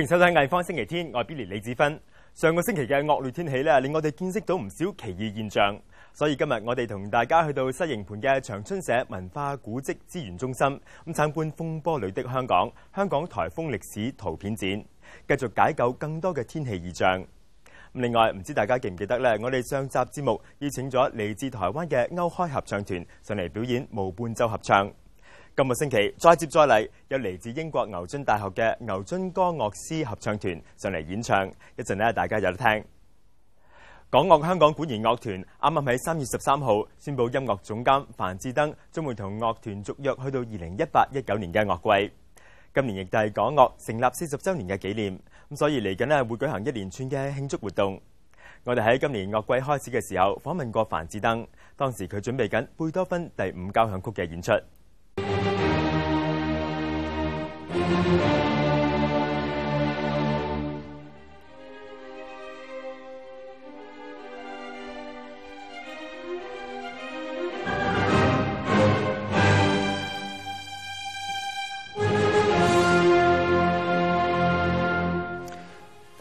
歡迎收睇《藝方星期天》，我係 Billy 李子芬。上個星期嘅惡劣天氣咧，令我哋見識到唔少奇異現象，所以今日我哋同大家去到西營盤嘅長春社文化古蹟資源中心，咁參觀風波裏的香港香港颱風歷史圖片展，繼續解救更多嘅天氣異象。另外，唔知大家記唔記得咧？我哋上集節目邀請咗嚟自台灣嘅歐開合唱團上嚟表演無伴奏合唱。今個星期再接再厲，有嚟自英國牛津大學嘅牛津歌樂師合唱團上嚟演唱。一陣咧，大家有得聽。港樂香港管弦樂團啱啱喺三月十三號宣布，音樂總監樊志登將會同樂團續約去到二零一八一九年嘅樂季。今年亦都係港樂成立四十週年嘅紀念，咁所以嚟緊咧會舉行一連串嘅慶祝活動。我哋喺今年樂季開始嘅時候訪問過樊志登，當時佢準備緊貝多芬第五交響曲嘅演出。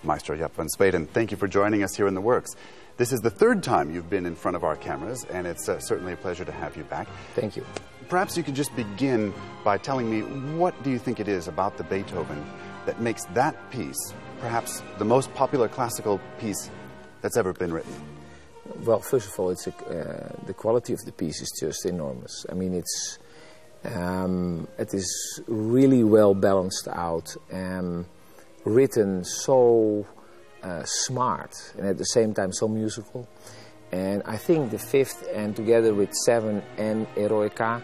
Maestro Jaap van Zweden, thank you for joining us here in the works. This is the third time you've been in front of our cameras, and it's uh, certainly a pleasure to have you back. Thank you. Perhaps you could just begin by telling me what do you think it is about the Beethoven that makes that piece perhaps the most popular classical piece that's ever been written? Well, first of all, it's a, uh, the quality of the piece is just enormous. I mean, it's um, it is really well balanced out and written so uh, smart and at the same time so musical. And I think the fifth and together with seven and Eroica,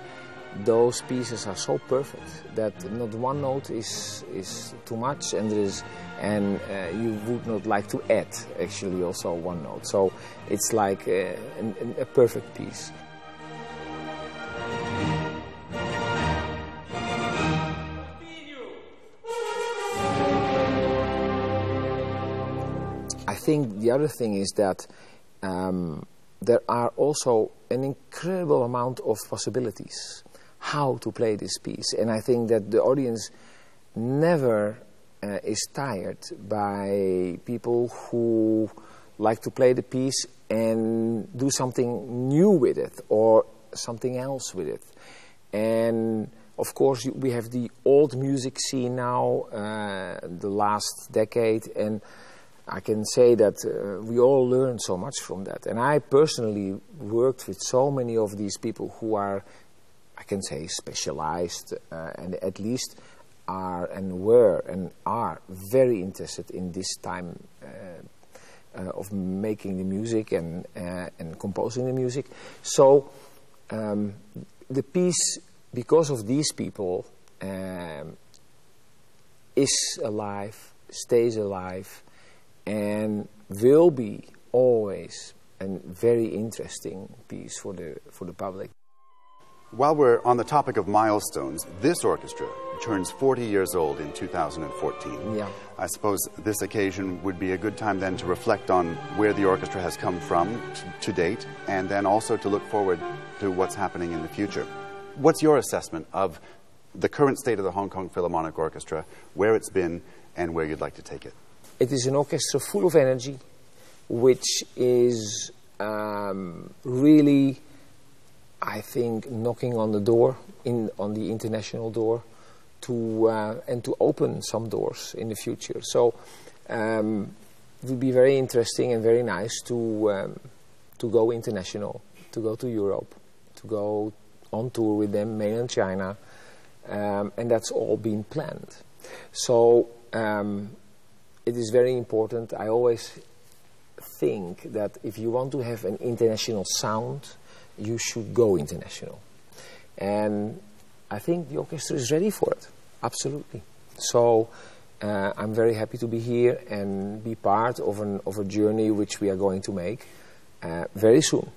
those pieces are so perfect that not one note is is too much, and there is, and uh, you would not like to add actually also one note. So it's like a, a, a perfect piece. I think the other thing is that um, there are also an incredible amount of possibilities how to play this piece, and I think that the audience never uh, is tired by people who like to play the piece and do something new with it or something else with it. And of course, we have the old music scene now, uh, the last decade, and I can say that uh, we all learned so much from that. And I personally worked with so many of these people who are, I can say, specialized uh, and at least are and were and are very interested in this time uh, uh of making the music and, uh, and composing the music. So um, the piece, because of these people, um, is alive, stays alive and will be always a very interesting piece for the, for the public. While we're on the topic of milestones, this orchestra turns 40 years old in 2014. Yeah. I suppose this occasion would be a good time then to reflect on where the orchestra has come from t- to date and then also to look forward to what's happening in the future. What's your assessment of the current state of the Hong Kong Philharmonic Orchestra, where it's been, and where you'd like to take it? It is an orchestra full of energy, which is um, really, I think, knocking on the door, in, on the international door, to uh, and to open some doors in the future. So um, it would be very interesting and very nice to um, to go international, to go to Europe, to go on tour with them, mainland China, um, and that's all been planned. So um, it is very important. I always think that if you want to have an international sound, you should go international. And I think the orchestra is ready for it, absolutely. So uh, I'm very happy to be here and be part of, an, of a journey which we are going to make uh, very soon.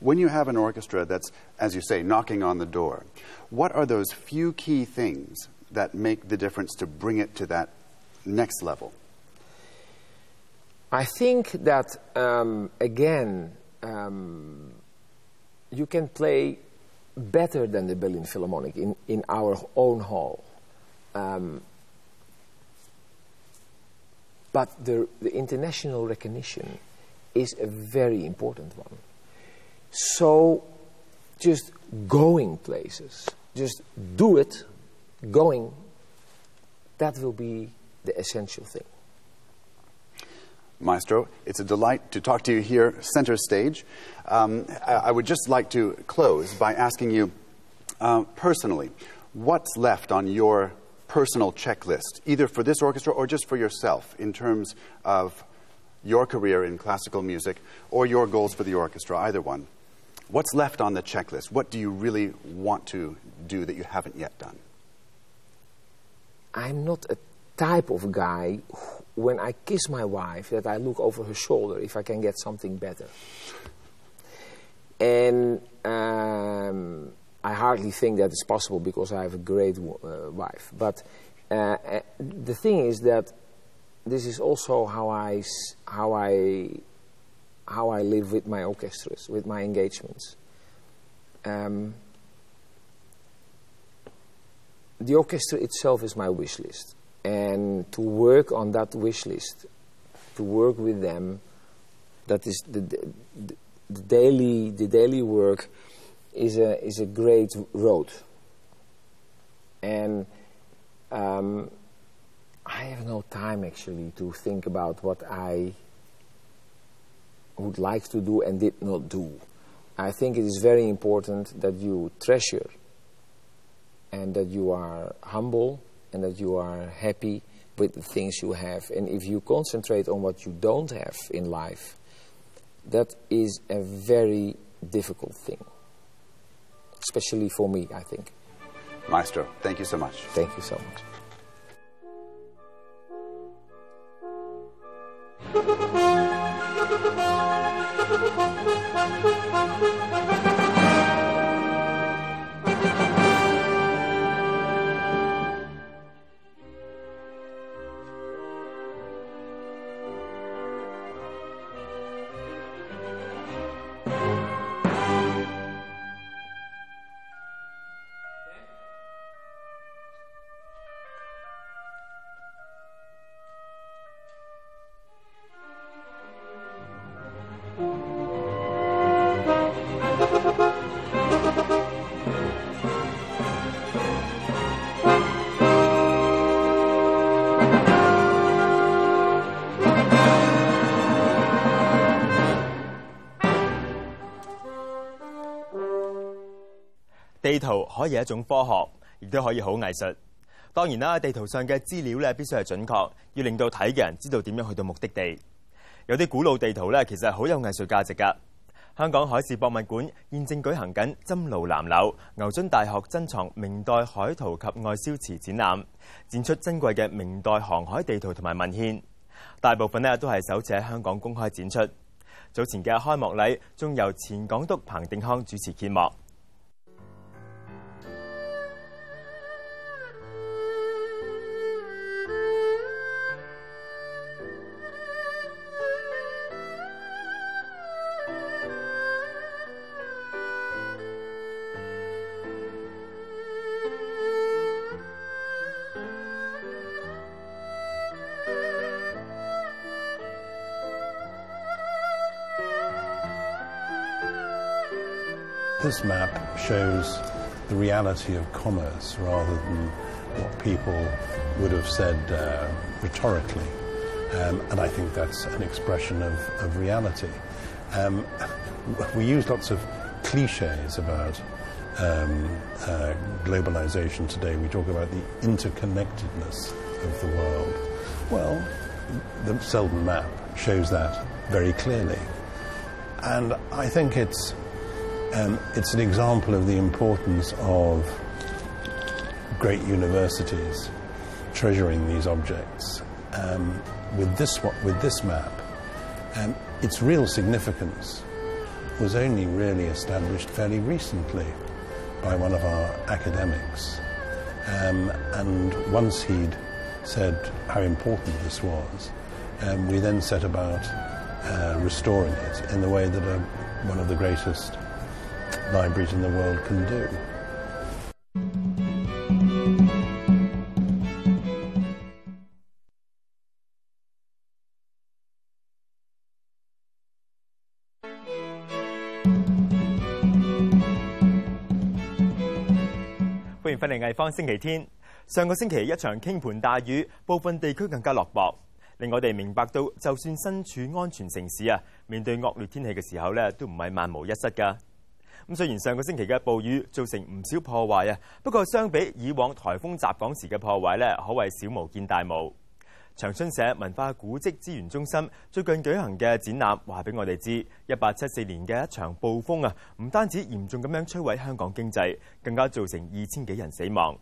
When you have an orchestra that's, as you say, knocking on the door, what are those few key things that make the difference to bring it to that next level? I think that, um, again, um, you can play better than the Berlin Philharmonic in, in our own hall. Um, But the, the international recognition is a very important one. So just going places, just do it, going, that will be the essential thing. Maestro, it's a delight to talk to you here, center stage. Um, I, would just like to close by asking you uh, personally, what's left on your personal checklist, either for this orchestra or just for yourself, in terms of your career in classical music or your goals for the orchestra, either one? What's left on the checklist? What do you really want to do that you haven't yet done? I'm not a type of guy when I kiss my wife that I look over her shoulder if I can get something better. And um, I hardly think that is possible because I have a great uh, wife. But uh, uh, the thing is that this is also how I, how I, how I live with my orchestras, with my engagements. Um, the orchestra itself is my wish list. And to work on that wish list, to work with them, that is the, the, the daily, the daily work is a, is a great road. And um, I have no time actually to think about what I would like to do and did not do. I think it is very important that you treasure and that you are humble and that you are happy with the things you have. And if you concentrate on what you don't have in life, that is a very difficult thing. Especially for me, I think. Maestro, thank you so much. Thank you so much. 地圖可以係一種科學，亦都可以好藝術。當然啦，地圖上嘅資料咧必須係準確，要令到睇嘅人知道點樣去到目的地。有啲古老地圖咧，其實好有藝術價值㗎。香港海事博物館現正舉行緊針路南柳牛津大學珍藏明代海圖及外銷瓷展覽，展出珍貴嘅明代航海地圖同埋文獻。大部分呢都係首次喺香港公開展出。早前嘅開幕禮仲由前港督彭定康主持揭幕。This map shows the reality of commerce rather than what people would have said uh, rhetorically. Um, and I think that's an expression of, of reality. Um, we use lots of cliches about um, uh, globalization today. We talk about the interconnectedness of the world. Well, the Selden map shows that very clearly. And I think it's um, it's an example of the importance of great universities treasuring these objects. Um, with this with this map, um, its real significance was only really established fairly recently by one of our academics. Um, and once he'd said how important this was, um, we then set about uh, restoring it in the way that a, one of the greatest library in the world can do. 欢迎返嚟魏方星期天。上个星期一场倾盆大雨部分地区更加落雹令我哋明白到就算身处安全城市啊面对恶劣天气嘅时候咧都唔系万无一失噶咁雖然上個星期嘅暴雨造成唔少破壞啊，不過相比以往颱風襲港時嘅破壞咧，可謂小巫見大巫。長春社文化古蹟資源中心最近舉行嘅展覽，話俾我哋知，一八七四年嘅一場暴風啊，唔單止嚴重咁樣摧毀香港經濟，更加造成二千幾人死亡。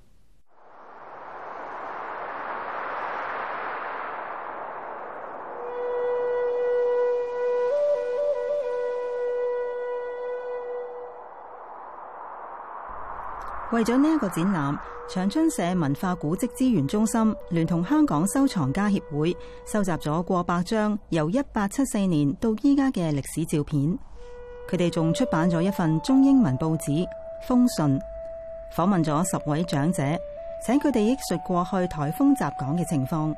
為咗呢一個展覽，長春社文化古蹟資源中心聯同香港收藏家協會收集咗過百張由一八七四年到依家嘅歷史照片。佢哋仲出版咗一份中英文報紙《風信》，訪問咗十位長者，請佢哋憶述過去颱風襲港嘅情況。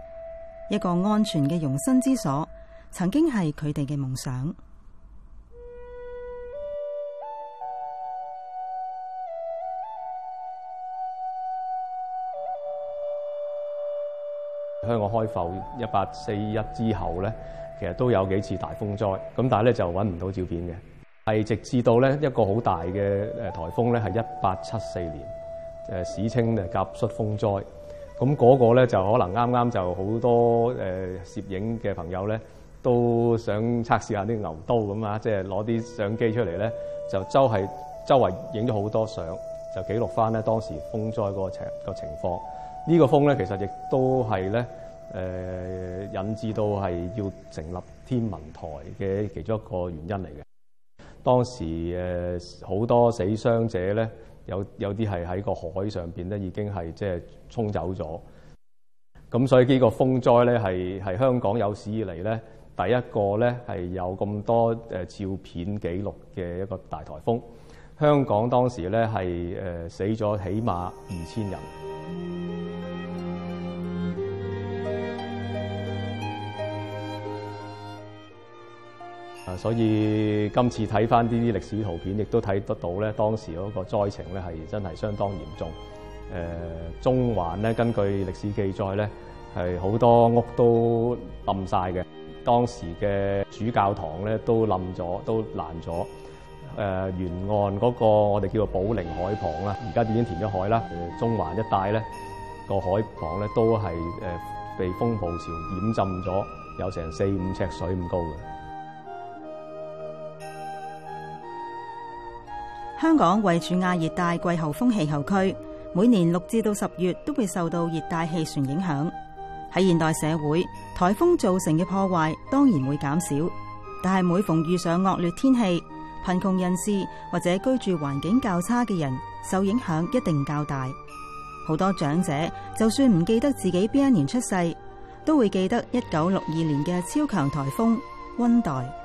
一個安全嘅容身之所，曾經係佢哋嘅夢想。 香港開埠一八四一之後咧，其實都有幾次大風災，咁但係咧就揾唔到照片嘅，係直至到咧一個好大嘅誒颱風咧，係一八七四年，誒史稱誒甲戌風災。咁嗰個咧就可能啱啱就好多誒攝影嘅朋友咧，都想測試下啲牛刀咁啊，即係攞啲相機出嚟咧，就周係周圍影咗好多相，就記錄翻咧當時風災嗰個情個情況。呢個風咧，其實亦都係咧誒引致到係要成立天文台嘅其中一個原因嚟嘅。當時誒好多死傷者咧，有有啲係喺個海上邊咧，已經係即係沖走咗。咁所以呢個風災咧，係係香港有史以嚟咧第一個咧係有咁多誒照片記錄嘅一個大颱風。香港當時咧係誒死咗起碼二千人。啊，所以今次睇翻呢啲歷史圖片，亦都睇得到咧，當時嗰個災情咧係真係相當嚴重。誒、中環咧，根據歷史記載咧，係好多屋都冧晒嘅。當時嘅主教堂咧都冧咗，都爛咗。誒、沿岸嗰個我哋叫做寶靈海旁啦，而家已經填咗海啦。中環一帶咧個海旁咧都係誒、被風暴潮淹浸咗，有成四五尺水咁高嘅。香港位處亞熱帶季候風氣候區，每年六至到十月都會受到熱帶氣旋影響。喺現代社會，颱風造成嘅破壞當然會減少，但係每逢遇上惡劣天氣，貧窮人士或者居住環境較差嘅人受影響一定較大。好多長者就算唔記得自己邊一年出世，都會記得一九六二年嘅超強颱風溫黛。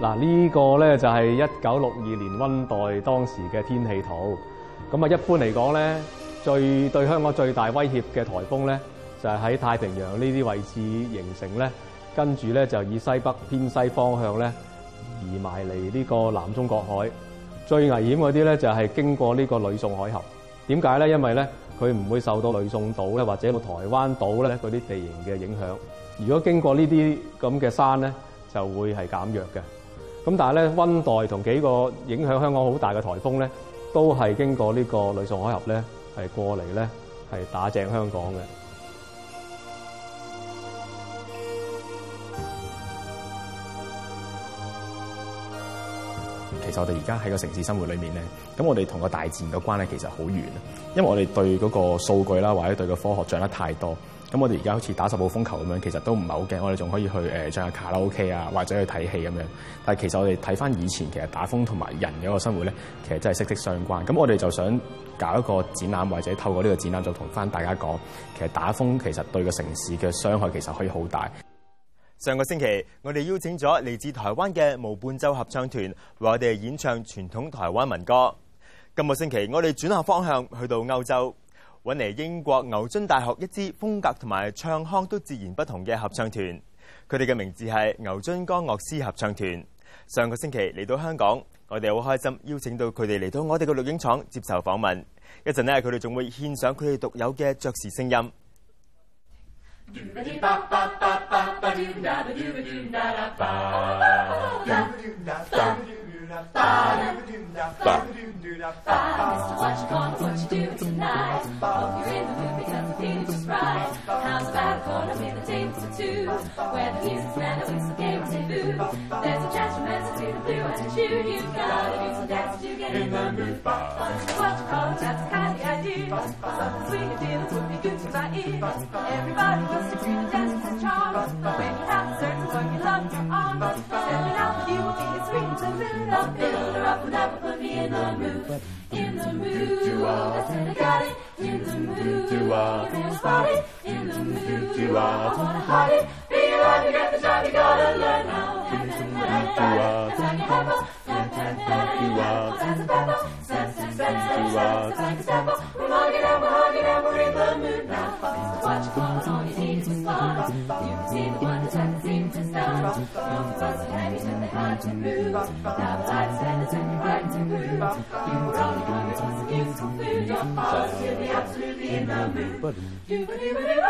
嗱，呢個咧就係一九六二年溫代當時嘅天氣圖。咁啊，一般嚟講咧，最對香港最大威脅嘅颱風咧，就係喺太平洋呢啲位置形成咧，跟住咧就以西北偏西方向咧移埋嚟呢個南中國海。最危險嗰啲咧就係經過呢個呂宋海峽。點解咧？因為咧佢唔會受到呂宋島咧或者到台灣島咧嗰啲地形嘅影響。如果經過呢啲咁嘅山咧，就會係減弱嘅。咁但係咧，溫黛同幾個影響香港好大嘅颱風咧，都係經過呢個呂宋海峽咧，係過嚟咧，係打正香港嘅。其實我哋而家喺個城市生活裏面咧，咁我哋同個大自然嘅關係其實好遠，因為我哋對嗰個數據啦，或者對個科學掌握太多。咁我哋而家好似打十號風球咁樣，其實都唔係好驚，我哋仲可以去誒唱下卡拉 OK 啊，或者去睇戲咁樣。但係其實我哋睇翻以前，其實打風同埋人嘅一個生活咧，其實真係息息相關。咁我哋就想搞一個展覽，或者透過呢個展覽就同翻大家講，其實打風其實對個城市嘅傷害其實可以好大。上個星期，我哋邀請咗嚟自台灣嘅無伴奏合唱團，為我哋演唱傳統台灣民歌。今個星期，我哋轉下方向，去到歐洲，揾嚟英國牛津大學一支風格同埋唱腔都截然不同嘅合唱團， 佢哋嘅名字係牛津江樂師合唱團。上個星期嚟到香港，我哋好開心邀請到佢哋嚟到我哋嘅錄影廠接受訪問。一陣呢，佢哋仲會獻上佢哋獨有嘅爵士聲音。 And Charles, six green Mr. Charles. When you have certain one you love, you're on. Stepping out, you will be as sweet as a moon. A fiddler up and never put be in the mood. In the mood to all that's in the galley. In the mood to all that's in the spotty. In the mood to all that's on. Be alive, you get the job, you gotta learn. how. You see the one attack seemed to stand. Your fuss and heavy when they had to move. Now time's feathers when you tried to move. You were only hungry for some useful food. Absolutely in the mood. You were, you were, you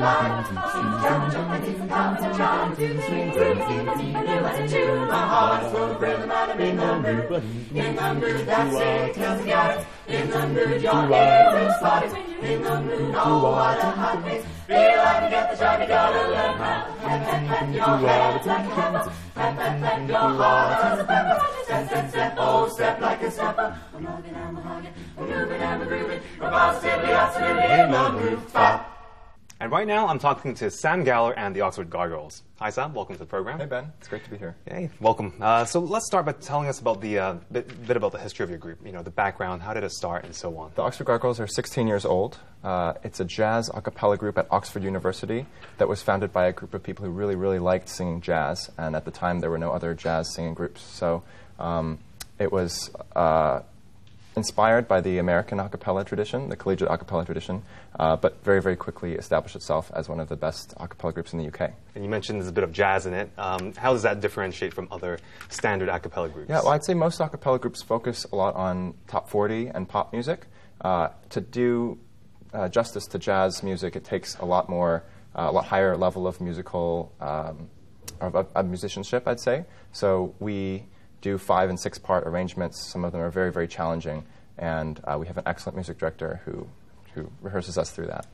London, My heart's full of rhythm and I'm in the mood. In the mood, that's it, tells the artist. In the mood, oh, what a hot mix. Feel like you get the job, you gotta learn how. Clap, your hands like a hammer. Clap, clap, clap, your heart a pepper. Step, step, step, like a stepper. Hugging, I'm moving, I'm grooving. We're positively, absolutely in the mood right now, I'm talking to Sam Galler and the Oxford Gargoyles. Hi, Sam. Welcome to the program. Hey Ben, it's great to be here. Hey, welcome. Uh, so let's start by telling us about the uh, bit, bit about the history of your group. You know, the background, how did it start, and so on. The Oxford Gargoyles are 16 years old. Uh, it's a jazz a cappella group at Oxford University that was founded by a group of people who really, really liked singing jazz. And at the time, there were no other jazz singing groups. So um, it was uh, inspired by the American a cappella tradition, the collegiate a cappella tradition, uh, but very, very quickly established itself as one of the best a cappella groups in the UK. And you mentioned there's a bit of jazz in it. Um, how does that differentiate from other standard a cappella groups? Yeah, well, I'd say most a cappella groups focus a lot on top 40 and pop music. Uh, to do uh, justice to jazz music, it takes a lot more, uh, a lot higher level of musical, um, of, of, of musicianship, I'd say. So we do five and six part arrangements. Some of them are very, very challenging, and uh, we have an excellent music director who, who rehearses us through that.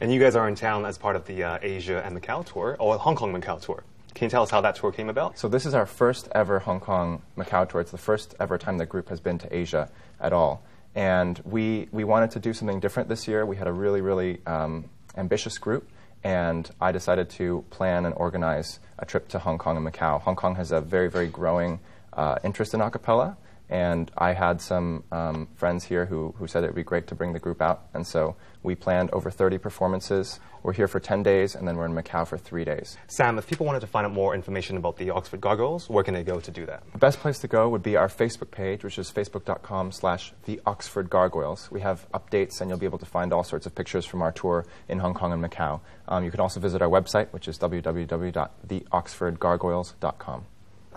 And you guys are in town as part of the uh, Asia and Macau tour, or Hong Kong Macau tour. Can you tell us how that tour came about? So this is our first ever Hong Kong Macau tour. It's the first ever time the group has been to Asia at all. And we, we wanted to do something different this year. We had a really, really um, ambitious group, and I decided to plan and organize a trip to Hong Kong and Macau. Hong Kong has a very, very growing uh, interest in a cappella, and I had some um, friends here who, who said it would be great to bring the group out. And so we planned over 30 performances. We're here for 10 days, and then we're in Macau for three days. Sam, if people wanted to find out more information about the Oxford Gargoyles, where can they go to do that? The best place to go would be our Facebook page, which is facebook.com slash the Oxford Gargoyles. We have updates, and you'll be able to find all sorts of pictures from our tour in Hong Kong and Macau. Um, you can also visit our website, which is www.theoxfordgargoyles.com.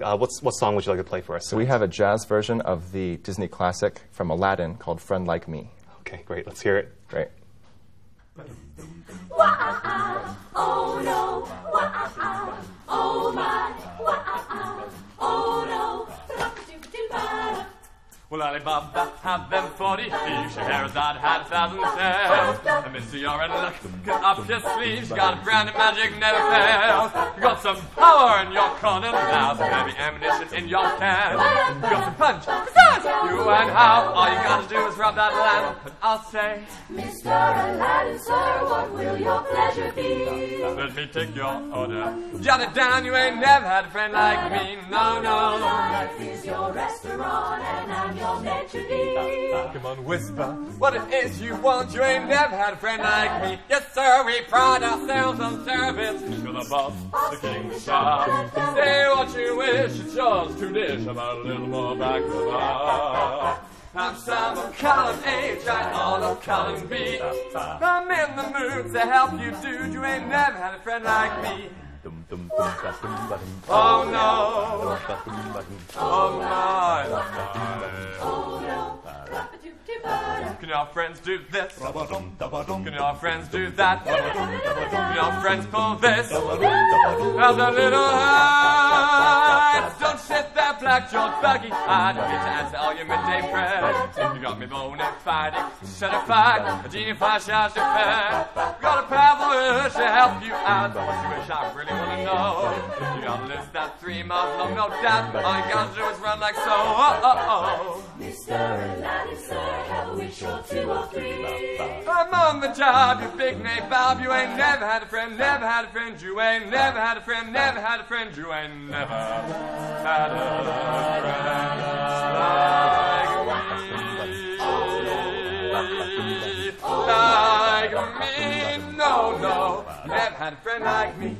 Uh, what's, what song would you like to play for us? So we have a jazz version of the Disney classic from Aladdin called Friend Like Me. Okay, great. Let's hear it. Great. Wah-ah, oh no, wah-ah, oh my, wah-ah, oh no. Well, Ali Baba had them forty thieves. Scheherazade had a thousand shares. And in luck. Get up your sleeves, you got a brand of magic never fails. You got some power in your corner now, some heavy ammunition in your can. You got some punch, you and how. All you gotta do is rub that lamp, and I'll say, Mr. Aladdin, sir, what will your pleasure be? Let me take your order. Jot it down, you ain't never had a friend like me. No, no. Life is your restaurant, and I'm Come on, whisper what it is you want. You ain't never had a friend like me. Yes, sir, we pride ourselves on service. You're the boss, the king, the star. Say what you wish, it's yours to dish. About a little more back to the bar. I'm some of column H, I all of column B. I'm in the mood to help you, dude. You ain't never had a friend like me. Oh no! Oh my! Can your friends do this? Can your friends do that? Can your friends pull this? Now the little hearts don't sit there black jawed buggy eyed. Get to answer all your midday prayers. You got me bona fide, certified, a genie flash out your fair. Got a powerful urge to help you out. What you wish I really wanna know. You got a list that three miles long, no doubt. All you gotta do is run like so. Oh, oh, oh. Mr. Aladdin, sir, have a I'm on the job, you big name Bob. You ain't never had a friend, never had a friend. You ain't never had a friend, never had a friend. You ain't never had a friend like me. Like me, no, no, never had a friend like me.